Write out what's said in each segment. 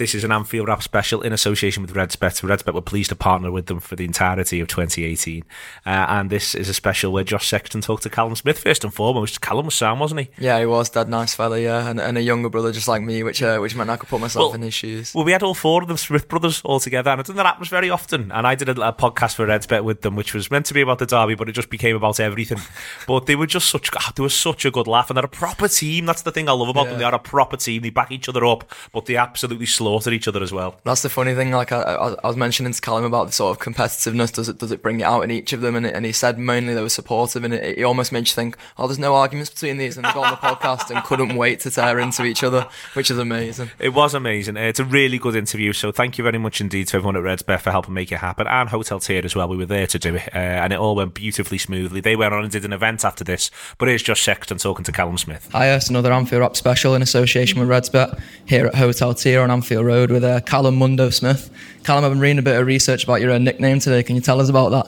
This is an Anfield Wrap special in association with Redsbet. Redsbet were pleased to partner with them for the entirety of 2018. Uh, and this is a special where Josh Sexton talked to Callum Smith first and foremost. Callum was sound, wasn't he? Yeah, he was. Dad, nice fella, yeah. And, and a younger brother just like me, which uh, which meant I could put myself Well- in his shoes. Well, we had all four of them Smith brothers all together, and it doesn't that happen very often. And I did a, a podcast for Redsbet with them, which was meant to be about the derby, but it just became about everything. but they were just such, ah, they were such a good laugh, and they're a proper team. That's the thing I love about them. They Yeah. are a proper team. They back each other up, but they absolutely slaughter each other as well. That's the funny thing. Like I, I, I was mentioning to Callum about the sort of competitiveness. Does it does it bring it out in each of them? And, and he said mainly they were supportive, and it, it almost made you think, oh, there's no arguments between these, and they got on the podcast and couldn't wait to tear into each other, which is amazing. It was amazing. It's a really good interview. So thank you very much indeed to everyone at Redsbet for helping make it happen and Hotel Tier as well. We were there to do it uh, and it all went beautifully smoothly. They went on and did an event after this. But here's Josh Sexton talking to Callum Smith. Hi, it's another Anfield Wrap special in association with Redsbet here at Hotel Tier on Anfield Road with uh, Callum Mundo Smith. Callum, I've been reading a bit of research about your uh, nickname today. Can you tell us about that?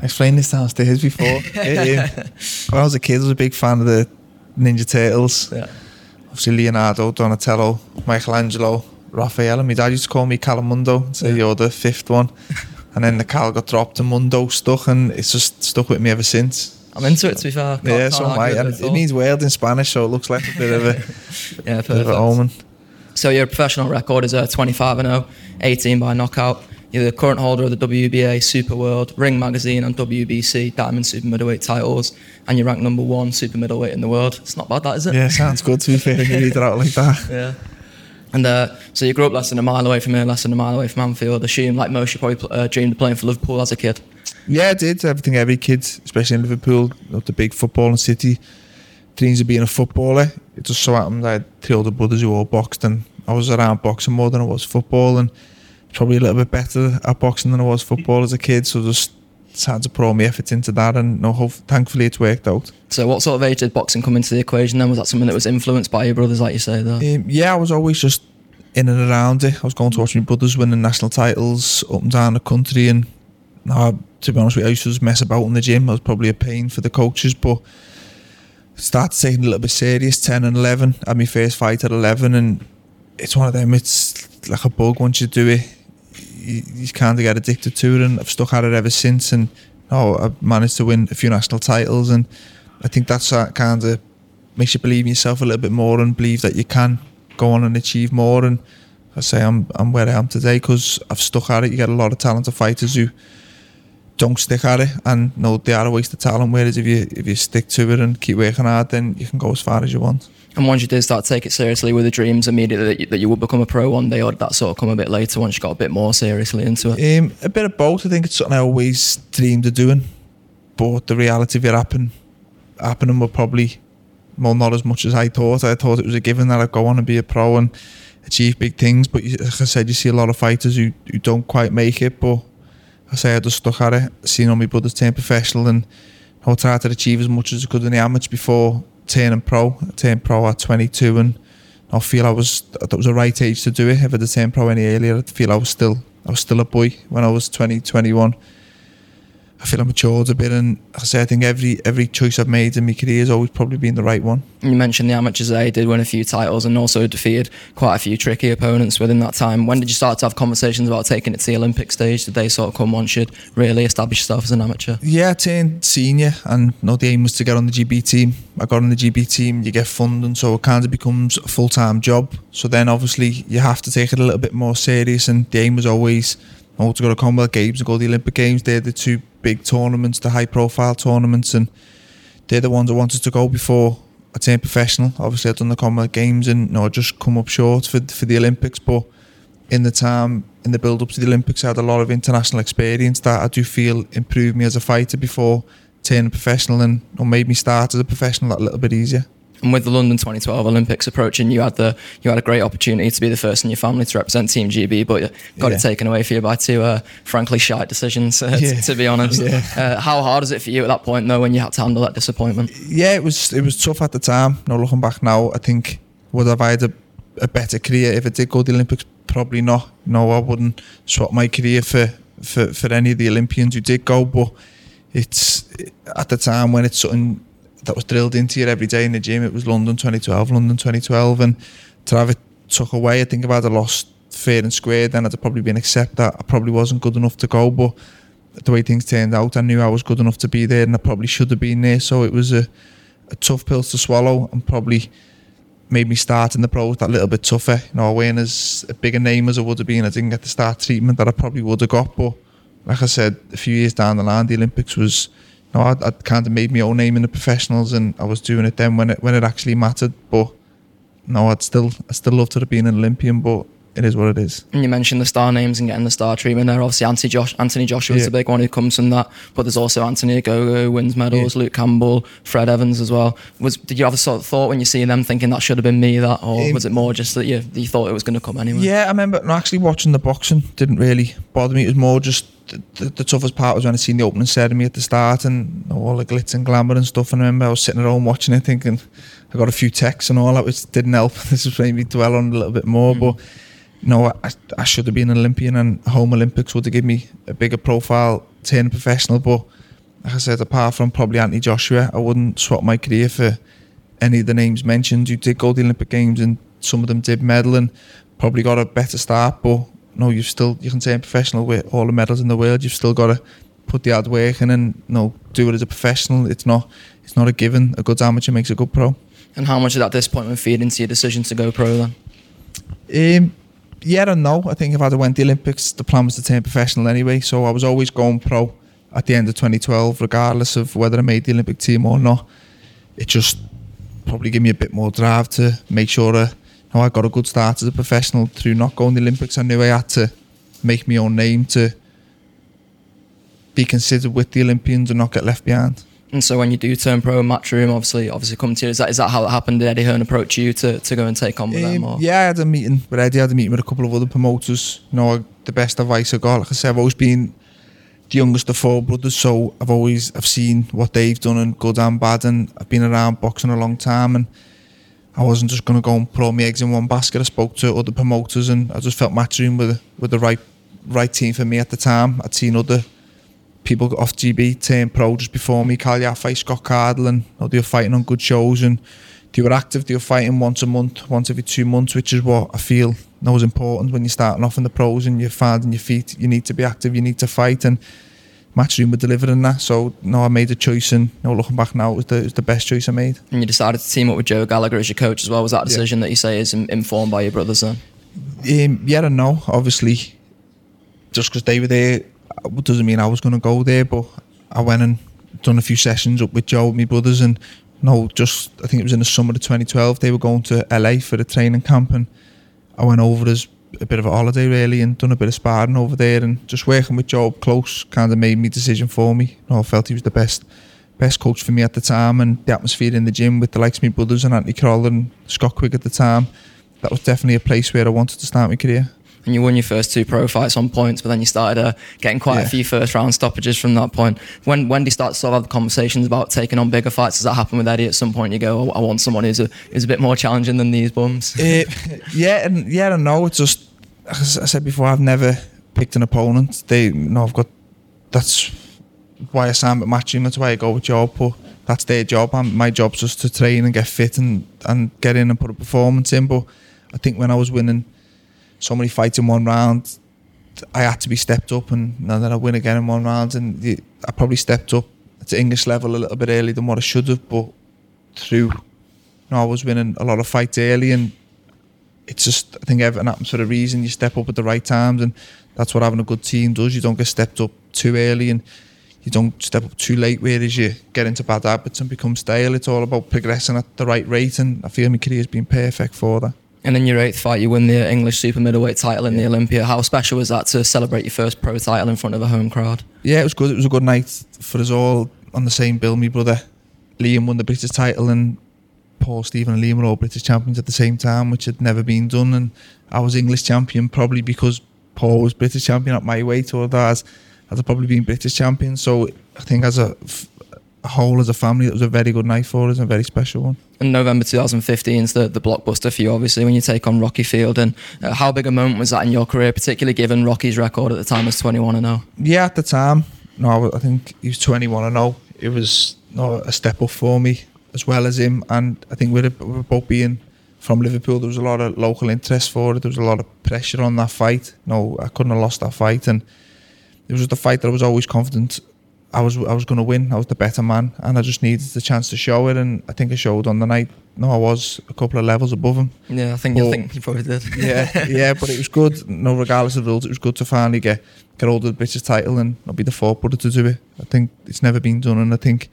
I explained this downstairs before. um, when I was a kid, I was a big fan of the Ninja Turtles. Yeah. Obviously, Leonardo, Donatello, Michelangelo, Raphael. And my dad used to call me Calamundo and say, You're the fifth one. and then the Cal got dropped and Mundo stuck, and it's just stuck with me ever since. I'm into it, to be fair. Can't- yeah, so am I. And it it, at it all. means world in Spanish, so it looks like a bit of a, Yeah, bit of an omen. So your professional record is a 25 and 0, 18 by knockout. You're the current holder of the WBA Super World, Ring Magazine, and WBC Diamond Super Middleweight titles, and you're ranked number one super middleweight in the world. It's not bad, that is it? Yeah, sounds good to be fair you read it out like that. Yeah. And uh, so you grew up less than a mile away from here, less than a mile away from Anfield. Assume, like most, you probably uh, dreamed of playing for Liverpool as a kid. Yeah, I did. Everything every kid, especially in Liverpool, not the big footballing city, dreams of being a footballer. It just so happened I had three older brothers who all boxed, and I was around boxing more than I was football, and probably a little bit better at boxing than I was football as a kid. So just had to put all my efforts into that, and no, hope, thankfully it's worked out. So what sort of age did boxing come into the equation then? Was that something that was influenced by your brothers, like you say, though? Um, yeah, I was always just in and around it. I was going to watch my brothers winning national titles up and down the country, and to be honest with you, I used to just mess about in the gym. I was probably a pain for the coaches, but started taking a little bit serious. Ten and eleven, I had my first fight at eleven, and it's one of them. It's like a bug once you do it. You, you kind of get addicted to it, and I've stuck at it ever since. And oh, I've managed to win a few national titles, and I think that's that kind of makes you believe in yourself a little bit more and believe that you can go on and achieve more. And I say I'm I'm where I am today because I've stuck at it. You get a lot of talented fighters who don't stick at it, and no, they are a waste of talent. Whereas if you if you stick to it and keep working hard, then you can go as far as you want. And once you did start to take it seriously, were the dreams immediately that you, that you would become a pro one day, or did that sort of come a bit later once you got a bit more seriously into it? Um, a bit of both. I think it's something I always dreamed of doing, but the reality of it happen, happening were probably well not as much as I thought. I thought it was a given that I'd go on and be a pro and achieve big things. But like I said, you see a lot of fighters who, who don't quite make it. But I say I just stuck at it. Seeing all my brothers turn professional and I tried to achieve as much as I could in the amateur before turning pro. I turned pro at 22 and I feel I was that was the right age to do it. If I'd turned pro any earlier, I'd feel I was still I was still a boy when I was 20, 21. I feel I matured a bit, and like I say I think every every choice I've made in my career has always probably been the right one. You mentioned the amateurs there, you did win a few titles and also defeated quite a few tricky opponents within that time. When did you start to have conversations about taking it to the Olympic stage? Did they sort of come once you'd really establish yourself as an amateur? Yeah, I turned senior, and no, the aim was to get on the GB team. I got on the GB team, you get funding, so it kind of becomes a full time job. So then, obviously, you have to take it a little bit more serious, and the aim was always oh, to go to Commonwealth Games and go to the Olympic Games. They're the two big tournaments, the high profile tournaments, and they're the ones I wanted to go before I turned professional. Obviously, I'd done the Commonwealth Games and no, I just come up short for for the Olympics, but in the time in the build up to the Olympics, I had a lot of international experience that I do feel improved me as a fighter before turning professional and or made me start as a professional that little bit easier. And with the London 2012 Olympics approaching, you had the you had a great opportunity to be the first in your family to represent Team GB, but you got Yeah. it taken away for you by two, uh, frankly, shite decisions. Uh, t- to be honest, Yeah. uh, how hard is it for you at that point, though, when you had to handle that disappointment? Yeah, it was it was tough at the time. No, looking back now, I think would have I had a, a better career if I did go to the Olympics? Probably not. No, I wouldn't swap my career for, for, for any of the Olympians who did go. But it's at the time when it's something that was drilled into you every day in the gym. It was London 2012, London 2012, and to have it took away, I think if I'd have lost fair and square, then I'd have probably been accept that I probably wasn't good enough to go. But the way things turned out, I knew I was good enough to be there, and I probably should have been there. So it was a, a tough pill to swallow, and probably made me start in the pros that little bit tougher. You know, I weren't as a bigger name as I would have been. I didn't get the start treatment that I probably would have got, but like I said, a few years down the line, the Olympics was. Know, I'd, I'd kind of made my own name in the professionals, and I was doing it then when it when it actually mattered. But no, I'd still I still love to have been an Olympian, but it is what it is. And you mentioned the star names and getting the star treatment there. Obviously, Anthony, Josh, Anthony Joshua is Yeah. the big one who comes from that. But there's also Anthony Ogogo, wins medals, Yeah. Luke Campbell, Fred Evans as well. Was Did you have a sort of thought when you see them thinking that should have been me, that? Or Um, was it more just that you, you thought it was going to come anyway? Yeah, I remember no, actually watching the boxing didn't really bother me. It was more just the, the, the toughest part was when I seen the opening ceremony at the start and all the glitz and glamour and stuff. And I remember I was sitting at home watching it, thinking I got a few texts and all that, which didn't help. This was made me dwell on a little bit more, but. No, I, I should have been an Olympian, and home Olympics would have given me a bigger profile, turning professional. But like I said, apart from probably Anthony Joshua, I wouldn't swap my career for any of the names mentioned. You did go to the Olympic Games, and some of them did medal, and probably got a better start. But no, you've still you can turn professional with all the medals in the world. You've still got to put the hard work in and you know, do it as a professional. It's not it's not a given. A good amateur makes a good pro. And how much did that disappointment feed into your decision to go pro then? Um, yeah and no. I think if I'd have went the Olympics, the plan was to turn professional anyway. So I was always going pro at the end of 2012, regardless of whether I made the Olympic team or not. It just probably gave me a bit more drive to make sure uh, I, know, I got a good start as a professional through not going the Olympics. I knew I had to make my own name to be considered with the Olympians and not get left behind. And so when you do turn pro in Matchroom, obviously, obviously come to you. Is that is that how it happened? Did Eddie Hearn approach you to, to go and take on with them? Um, Or? yeah, I had a meeting with Eddie. I had a meeting with a couple of other promoters. You know, the best advice I got. Like I said, I've always been the youngest of four brothers, so I've always I've seen what they've done and good and bad, and I've been around boxing a long time, and I wasn't just going to go and put all my eggs in one basket. I spoke to other promoters, and I just felt Matchroom with with the right right team for me at the time. I'd seen other people got off GB turn pro just before me. Kal Yafai, Scott Cardle, and you they were fighting on good shows and they were active. They were fighting once a month, once every two months, which is what I feel is important when you're starting off in the pros and you're finding your feet. You need to be active. You need to fight, and Matchroom were delivering that. So no, I made a choice, and you know, looking back now, it was the, it was the best choice I made. And you decided to team up with Joe Gallagher as your coach as well. Was that a Yeah. decision that you say is in- informed by your brothers then? Um, yeah and no. Obviously, just because they were there doesn't mean I was going to go there. But I went and done a few sessions up with Joe, my brothers, and no, just I think it was in the summer of 2012. They were going to LA for the training camp, and I went over as a bit of a holiday really, and done a bit of sparring over there, and just working with Joe up close kind of made me decision for me. Know, I felt he was the best. Best coach for me at the time, and the atmosphere in the gym with the likes of my brothers and Anthony Crolla and Scott Quigg at the time, that was definitely a place where I wanted to start my career. And you won your first two pro fights on points, but then you started uh, getting quite a few first round stoppages from that point. When when do you start to sort of have the conversations about taking on bigger fights? Does that happen with Eddie at some point? You go, oh, I want someone who's a who's a bit more challenging than these bums. Uh, yeah, and yeah, and no. It's just as I said before. I've never picked an opponent. They, know, I've got. That's why I signed with Matchroom. That's why I go with job. But that's their job. And my job's just to train and get fit and and get in and put a performance in. But I think when I was winning so many fights in one round, I had to be stepped up, and, then I win again in one round, and the, I probably stepped up to English level a little bit earlier than what I should have. But through, you know, I was winning a lot of fights early, and it's just I think everything happens for a reason. You step up at the right times, and that's what having a good team does. You don't get stepped up too early, and you don't step up too late. Whereas you get into bad habits and become stale. It's all about progressing at the right rate, and I feel my career's been perfect for that. And in your eighth fight, you win the English super middleweight title in the Olympia. How special was that to celebrate your first pro title in front of a home crowd? Yeah, it was good. It was a good night for us all on the same bill. My brother Liam won the British title, and Paul, Stephen, and Liam were all British champions at the same time, which had never been done. And I was English champion probably because Paul was British champion at my weight, or that as I'd probably been British champion. So I think as a, a whole, as a family, it was a very good night for us and a very special one. And November 2015 is the, the blockbuster for you, obviously, when you take on Rocky Field. And uh, how big a moment was that in your career, particularly given Rocky's record at the time was 21 0? Yeah, at the time, no, I think he was 21 and 0. It was no, a step up for me. as well as him. And I think with both being from Liverpool, there was a lot of local interest for it. There was a lot of pressure on that fight. No, I couldn't have lost that fight, and it was just a fight that I was always confident I was I was going to win. I was the better man, and I just needed the chance to show it. And I think I showed on the night. No, I was a couple of levels above him. Yeah, I think But- you think you probably did. Yeah, yeah, but it was good. No, regardless of the rules, it was good to finally get get hold of the British title and not be the fourth brother to do it. I think it's never been done, and I think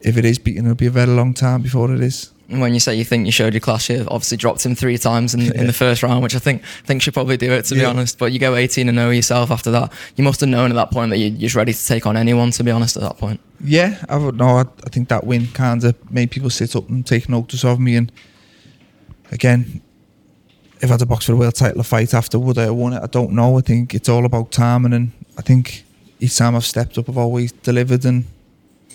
if it is beaten, it'll be a very long time before it is. When you say you think you showed your class, you obviously dropped him three times in, in the first round, which I think think should probably do it to be honest. But you go 18 and 0 yourself after that. You must have known at that point that you- you're just ready to take on anyone. To be honest, at that point. Yeah, I would know. I, I think that win kind of made people sit up and take notice of me. And again, if I had to box for the world title fight after, would I have won it? I don't know. I think it's all about timing, and I think each time I've stepped up, I've always delivered. And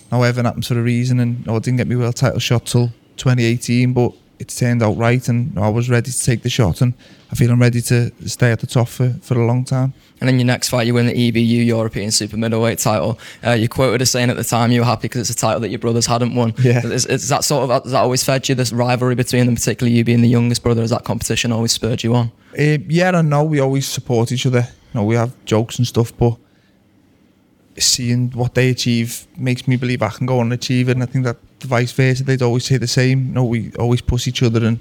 however, happens for a reason. And no, I didn't get my world title shot till 2018, but it's turned out right, and I was ready to take the shot, and I feel I'm ready to stay at the top for, for a long time. And then your next fight, you win the EBU European Super Middleweight title. Uh, you quoted as saying at the time you were happy because it's a title that your brothers hadn't won. Yeah. Is, is that sort of that always fed you this rivalry between them, particularly you being the youngest brother? Has that competition always spurred you on? Uh, yeah and no, we always support each other. You know, we have jokes and stuff, but seeing what they achieve makes me believe I can go on and achieve it. And I think that vice versa, they'd always say the same. You know, we always push each other, and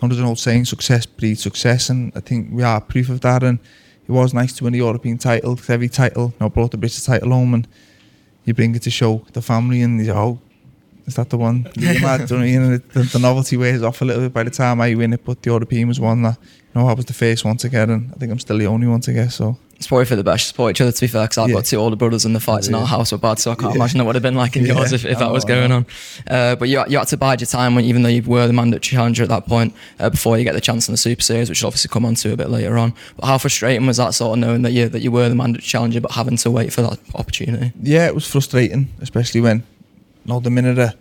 there's an old saying, "Success breeds success," and I think we are proof of that. And it was nice to win the European title. 'cause every title, you know, brought the British title home, and you bring it to show the family, and you know, is that the one? Mad, do you know what the, the novelty wears off a little bit by the time I win it, but the European was one that, you know, I was the first one to get, and I think I'm still the only one to get, so. It's probably for the best. Support each other, to be fair, because I've Yeah. got two older brothers and the fights in our house were bad, so I can't Yeah. imagine it would have been like in Yeah. yours if, if that was know, going on. Uh, but you, you had to bide your time when, even though you were the mandatory challenger at that point, uh, before you get the chance in the Super Series, which will obviously come on to a bit later on. But how frustrating was that sort of knowing that you that you were the mandatory challenger, but having to wait for that opportunity? Yeah, it was frustrating, especially when, you the minute I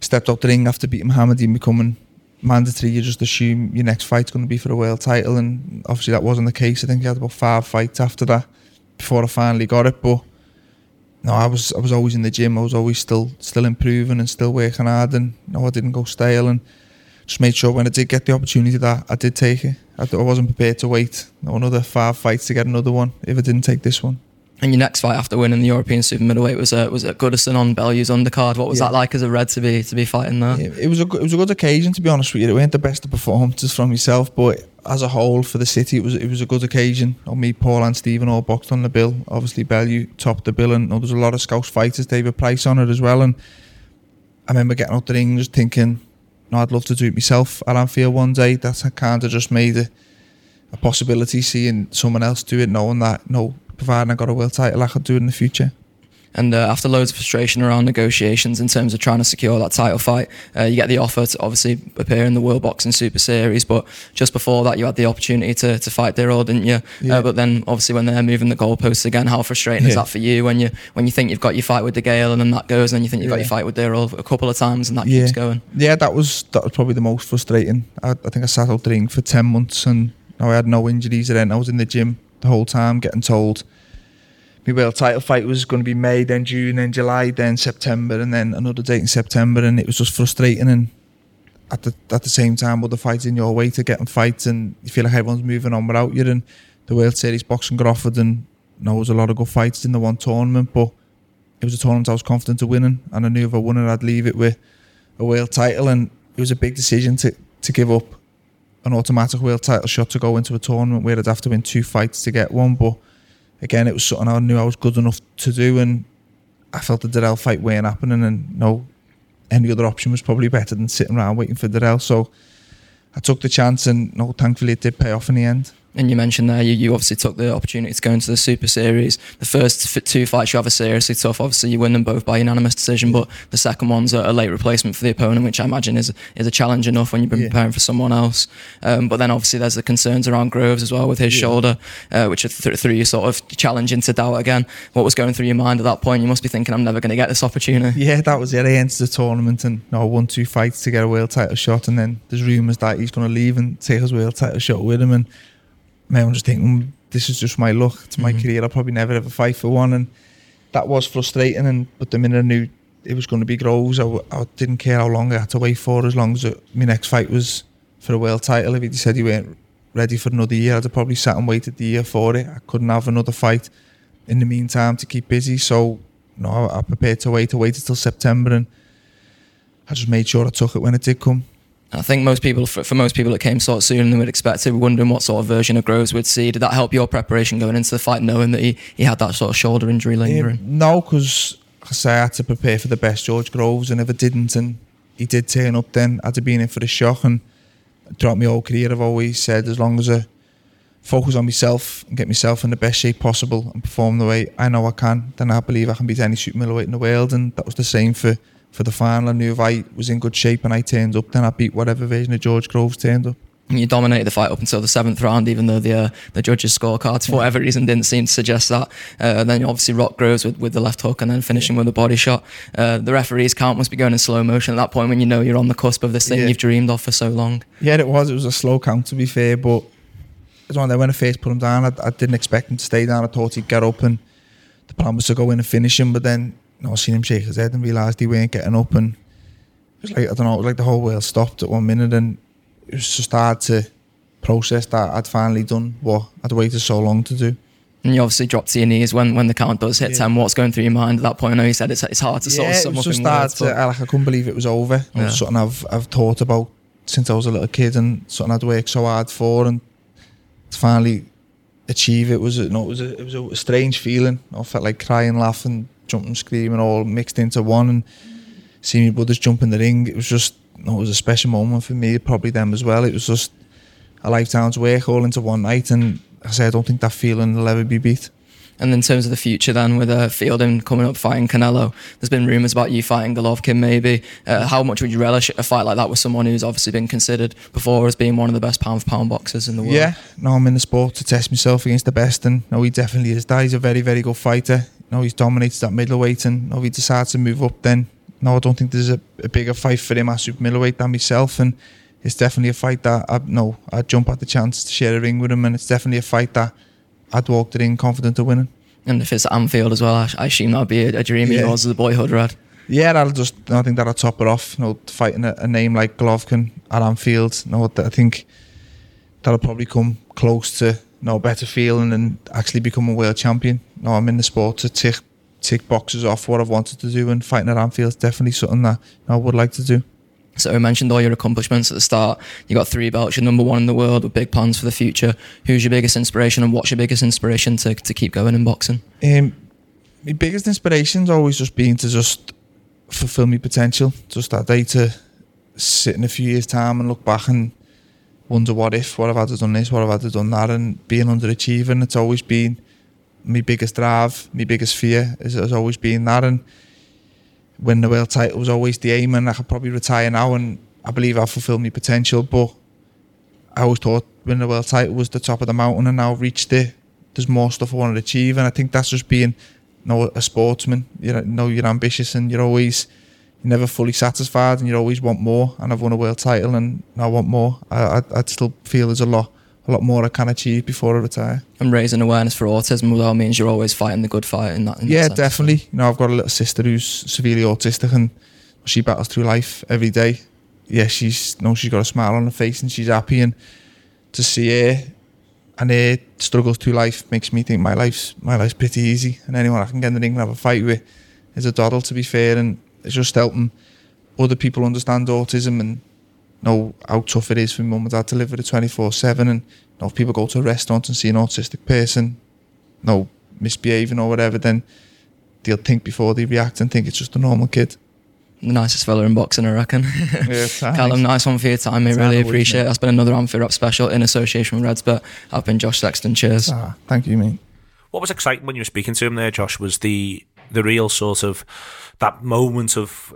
stepped out the ring after beating Mohoumadi and becoming mandatory, you just assume your next fight's going to be for a world title, and obviously that wasn't the case. I think I had about five fights after that before I finally got it, but no, I was I was always in the gym. I was always still still improving and still working hard, and no, I didn't go stale, and just made sure when I did get the opportunity that I did take it. I, I wasn't prepared to wait no, another five fights to get another one if I didn't take this one. And your next fight after winning the European Super Middleweight was uh, was at Goodison on Bellew's undercard. What was Yeah. that like as a red to be to be fighting there? It, it was a good, it was a good occasion to be honest with you. It weren't the best of performances from yourself, but as a whole for the city, it was it was a good occasion. Know, me, Paul, and Stephen all boxed on the bill. Obviously, Bellew topped the bill, and know, there's a lot of Scouse fighters, David Price on it as well. And I remember getting out the ring just thinking, no, I'd love to do it myself at Anfield one day. That's kind of just made it a possibility. Seeing someone else do it, knowing that no, providing I got a world title, I could do it in the future. And uh, after loads of frustration around negotiations in terms of trying to secure that title fight, uh, you get the offer to obviously appear in the World Boxing Super Series. But just before that, you had the opportunity to, to fight Dirrell, didn't you? Yeah. Uh, but then obviously when they're moving the goalposts again, how frustrating is that for you when you when you think you've got your fight with De Gale and then that goes, and then you think you've got your fight with Dirrell a couple of times and that Yeah. keeps going. Yeah, that was that was probably the most frustrating. I, I think I sat out the ring for ten months and I had no injuries. Then I was in the gym the whole time, getting told my world title fight was going to be May, then June, then July, then September, and then another date in September, and it was just frustrating. And at the at the same time, other fights in your way to get getting fights, and you feel like everyone's moving on without you. And the World Series boxing got offered, and you know, there was a lot of good fights in the one tournament, but it was a tournament I was confident of winning, and I knew if I won it, I'd leave it with a world title, and it was a big decision to to give up an automatic world title shot to go into a tournament where I'd have to win two fights to get one. But again, it was something I knew I was good enough to do, and I felt the Dirrell fight weren't happening, and no, any other option was probably better than sitting around waiting for Dirrell. So I took the chance, and no, thankfully it did pay off in the end. And you mentioned there, you, you obviously took the opportunity to go into the Super Series. The first f- two fights you have are seriously tough. Obviously, you win them both by unanimous decision, but the second one's a, a late replacement for the opponent, which I imagine is is a challenge enough when you've been Yeah. preparing for someone else. Um, but then obviously there's the concerns around Groves as well with his Yeah. shoulder, uh, which th- threw you sort of challenge into doubt again. What was going through your mind at that point? You must be thinking, I'm never going to get this opportunity. Yeah, that was it. I entered the tournament and no, won two fights to get a world title shot, and then there's rumours that he's going to leave and take his world title shot with him. And man, I'm just thinking, "Mm, this is just my luck. It's my Mhm. career. I'll probably never ever fight for one, and that was frustrating. And but the minute I knew it was going to be Groves. I, I didn't care how long I had to wait for, as long as it, my next fight was for a world title. If he said he weren't ready for another year, I'd have probably sat and waited the year for it. I couldn't have another fight in the meantime to keep busy. So, no, I, I prepared to wait. I waited till September and I just made sure I took it when it did come. I think most people, for, for most people, it came sort of sooner than we'd expected. We're wondering what sort of version of Groves we'd see. Did that help your preparation going into the fight, knowing that he, he had that sort of shoulder injury lingering? Um, no, because I say I had to prepare for the best George Groves, and if I didn't, and he did turn up, then I'd have been in for the shock. And throughout my whole career, I've always said as long as I focus on myself and get myself in the best shape possible and perform the way I know I can, then I believe I can beat any super middleweight in the world. And that was the same for, for the final. I knew if I was in good shape and I turned up, then I beat whatever version of George Groves turned up. And you dominated the fight up until the seventh round, even though the uh, the judges' scorecards, for whatever reason, didn't seem to suggest that. Uh, and then you obviously rock Groves with, with the left hook and then finishing with a body shot. Uh, the referee's count must be going in slow motion at that point when you know you're on the cusp of this thing Yeah. you've dreamed of for so long. Yeah, it was. It was a slow count, to be fair, but one that when I first put him down, I, I didn't expect him to stay down. I thought he'd get up, and the plan was to go in and finish him. But then you know, seen him shake his head and realised he weren't getting up, and it was like I don't know, it was like the whole world stopped at one minute, and it was just hard to process that I'd finally done what I'd waited so long to do. And you obviously dropped to your knees when, when the count does hit Yeah. 10. What's going through your mind at that point? I know you said it's, it's hard to sort of yeah, sum up just in words, to, I, like, I couldn't believe it was over. It Yeah. was something I've I've thought about since I was a little kid and something I'd worked so hard for and to finally achieve it was a, no, it was a, it was a strange feeling. I felt like crying, laughing, jumping, screaming, all mixed into one. And seeing my brothers jump in the ring, it was just it was a special moment for me, probably them as well. It was just a lifetime's work all into one night, and I say I don't think that feeling will ever be beat. And in terms of the future, then with uh, Fielding coming up fighting Canelo, there's been rumours about you fighting Golovkin. Maybe uh, how much would you relish a fight like that with someone who's obviously been considered before as being one of the best pound for pound boxers in the world? Yeah, no, I'm in the sport to test myself against the best, and no, he definitely is that. He's a very, very good fighter. No, he's dominated that middleweight, and no, if he decides to move up, then no, I don't think there's a, a bigger fight for him at super middleweight than myself, and it's definitely a fight that I no, I'd jump at the chance to share a ring with him, and it's definitely a fight that I'd walk the ring confident of winning. And if it's at Anfield as well, I, I assume that'd be a, a dream Yeah. of yours as a boyhood, Red. Yeah, that'll just. I think that'll top it off. You know, fighting a, a name like Golovkin at Anfield. You know, I think that'll probably come close to know, better feeling than actually becoming a world champion. Know, I'm in the sport to tick tick boxes off what I've wanted to do, and fighting at Anfield is definitely something that I would like to do. So we mentioned all your accomplishments at the start. You got three belts. You're number one in the world with big plans for the future. Who's your biggest inspiration, and what's your biggest inspiration to, to keep going in boxing? Um, my biggest inspiration's always just been to just fulfill my potential. Just that day to sit in a few years' time and look back and wonder what if, what have done this, what have done that, and being underachieving. It's always been my biggest drive, my biggest fear is, has always been that. And win the world title was always the aim, and I could probably retire now, and I believe I've fulfilled my potential. But I always thought winning the world title was the top of the mountain, and now I've reached it. There's more stuff I want to achieve, and I think that's just being, you know, a sportsman. You know, you're ambitious, and you're always, you're never fully satisfied, and you always want more. And I've won a world title, and I want more. I, I, I'd still feel there's a lot, a lot more I can achieve before I retire. And raising awareness for autism well means you're always fighting the good fight in that. In that yeah, sense. definitely. You know, I've got a little sister who's severely autistic, and she battles through life every day. Yeah, she's no, she's got a smile on her face, and she's happy, and to see her and her struggles through life makes me think my life's my life's pretty easy, and anyone I can get in the ring and have a fight with is a doddle. To be fair, and it's just helping other people understand autism and know how tough it is for mum and dad to live with it twenty four seven, and you know, if people go to a restaurant and see an autistic person, no misbehaving or whatever, then they'll think before they react and think it's just a normal kid. The nicest fella in boxing, I reckon. Yeah, Callum, nice one for your time, mate. It's Really honoured, appreciate it. mate. That's been another Anfield Wrap special in association with RedsBet I've been Josh Sexton. Cheers. Ah, thank you, mate. What was exciting when you were speaking to him there, Josh, was the the real sort of that moment of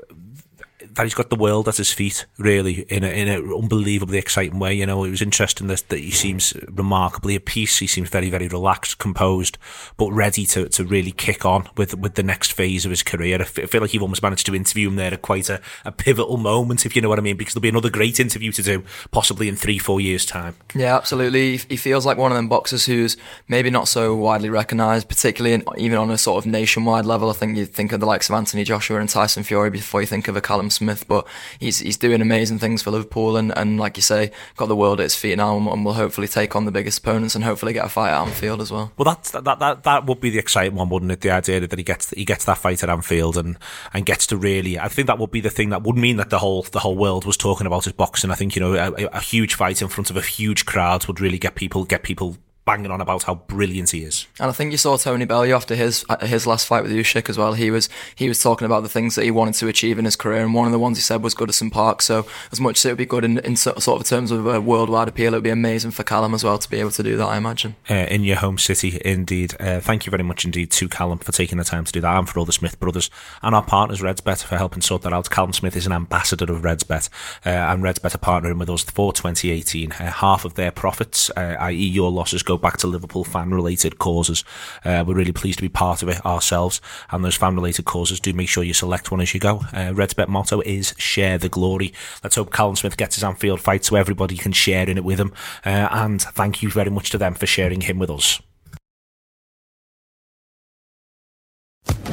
that he's got the world at his feet, really, in in an unbelievably exciting way. You know, it was interesting that, that he seems remarkably at peace. He seems very, very relaxed, composed, but ready to, to really kick on with with the next phase of his career. I feel like you've almost managed to interview him there at quite a, a pivotal moment, if you know what I mean, because there'll be another great interview to do, possibly in three, four years' time. Yeah, absolutely. He feels like one of them boxers who's maybe not so widely recognised, particularly in, even on a sort of nationwide level. I think you think of the likes of Anthony Joshua and Tyson Fury before you think of a Callum Smith, but he's he's doing amazing things for Liverpool and, and like you say, got the world at his feet now and will hopefully take on the biggest opponents and hopefully get a fight at Anfield as well. Well, that's, that that that would be the exciting one, wouldn't it? The idea that he gets he gets that fight at Anfield and and gets to really. I think that would be the thing that would mean that the whole the whole world was talking about his boxing. I think you know a, a huge fight in front of a huge crowd would really get people get people banging on about how brilliant he is. And I think you saw Tony Bellew after his his last fight with Usyk as well. He was he was talking about the things that he wanted to achieve in his career, and one of the ones he said was Goodison Park. So as much as it would be good in, in sort of terms of a worldwide appeal, it would be amazing for Callum as well to be able to do that. I imagine uh, in your home city, indeed. Uh, thank you very much indeed to Callum for taking the time to do that, and for all the Smith brothers and our partners RedsBet for helping sort that out. Callum Smith is an ambassador of RedsBet, uh, and RedsBet are partnering with us for 2018. Uh, half of their profits, uh, i.e., your losses, go back to Liverpool fan related causes. Uh, we're really pleased to be part of it ourselves. And those fan related causes, do make sure you select one as you go. Uh, RedsBet motto is share the glory. Let's hope Callum Smith gets his Anfield fight so everybody can share in it with him. Uh, and thank you very much to them for sharing him with us.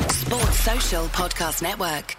Sports Social Podcast Network.